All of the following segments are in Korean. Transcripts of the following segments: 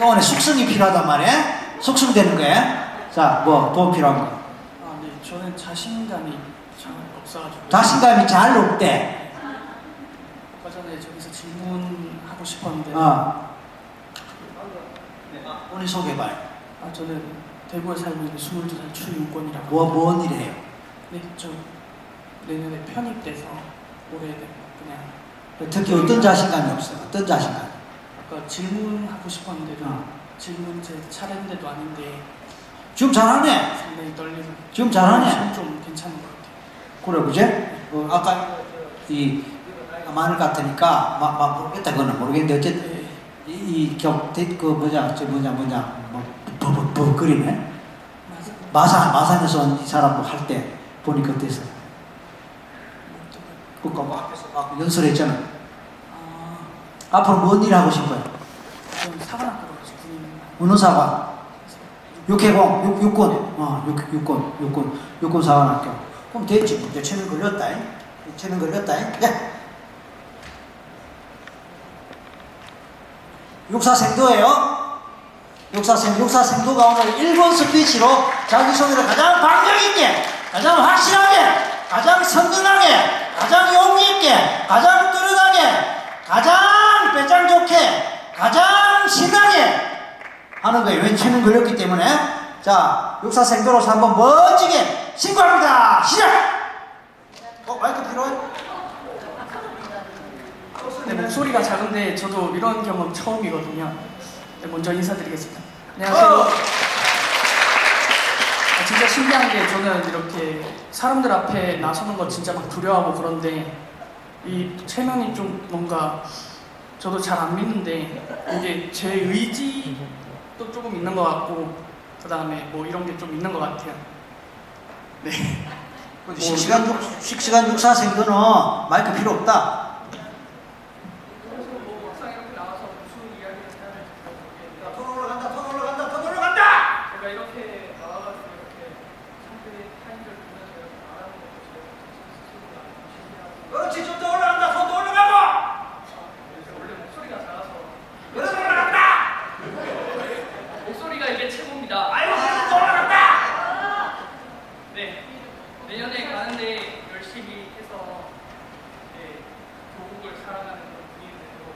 동안에 숙성이 필요하단 말이야. 숙성되는 거야. 자, 뭐 도움 필요한 거. 아, 네. 저는 자신감이 잘 없어가지고. 자신감이 잘 없대. 아까 전에 저기서 질문하고 싶었는데. 어. 본인 소개해봐요. 아, 저는 대구에 살고 있는 22살 추윤권이라고. 뭐, 뭔 일이에요? 네, 저 내년에 편입돼서 올해 그냥 특히 어떤 자신감이 없어요? 어떤 자신감? 질문하고 싶었는데도 어. 질문 제 차례인데도 아닌데 지금 잘하네. 상당히 떨리고 지금 잘하네. 좀 괜찮은 것 같아요. 그래, 그제? 어, 아까 이 마늘 같으니까 막, 막 모르겠다 그거는 모르겠는데 어쨌든 네, 이격그 뭐냐 저 뭐냐 뭐냐 뭐 버벅버벅 거리네. 맞아. 마산 마산에서 온 이 사람 뭐할때 보니까 어땠어? 그거 뭐 앞에서 막 연설했잖아. 아, 앞으로 뭔 일 하고 싶어요? 어느 사관? 육해공, 육, 육군, 어, 육, 육군, 육군, 육군 사관학교. 그럼 됐지. 이제 체면 걸렸다. 잉? 체면 걸렸다. 잉? 예. 육사생도예요. 육사생, 육사생도가 오늘 1번 스피치로 자기 소개를 가장 방정있게, 가장 확실하게, 가장 선명하게, 가장 용기있게, 가장 뚜렷하게, 가장 배짱 좋게, 가장 신나게 하는 거예요. 왠 체면 걸렸기 때문에. 자, 육사 생도로서 한번 멋지게 신고합니다. 시작! 어, 마이크 필요해? 네, 목소리가 작은데 저도 이런 경험 처음이거든요. 네, 먼저 인사드리겠습니다. 안녕하세요. 어! 아, 진짜 신기한 게 저는 이렇게 사람들 앞에 나서는 거 진짜 막 두려워하고 그런데 이 체면이 좀 뭔가 저도 잘 안 믿는데 이게 제 의지도 조금 있는 것 같고 그 다음에 뭐 이런 게 좀 있는 것 같아요. 네. 씩씩한, 육, 씩씩한 육사생도는 마이크 필요 없다. 톤 올라간다, 네 내년에 가는데 열심히 해서 네, 조국을 사랑하는 그런 분이 되도록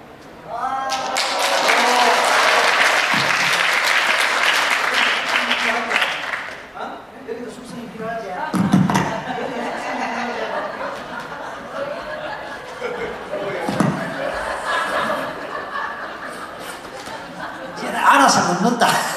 어? 여기도 숙성이 필요하지? 알아서 먹는다.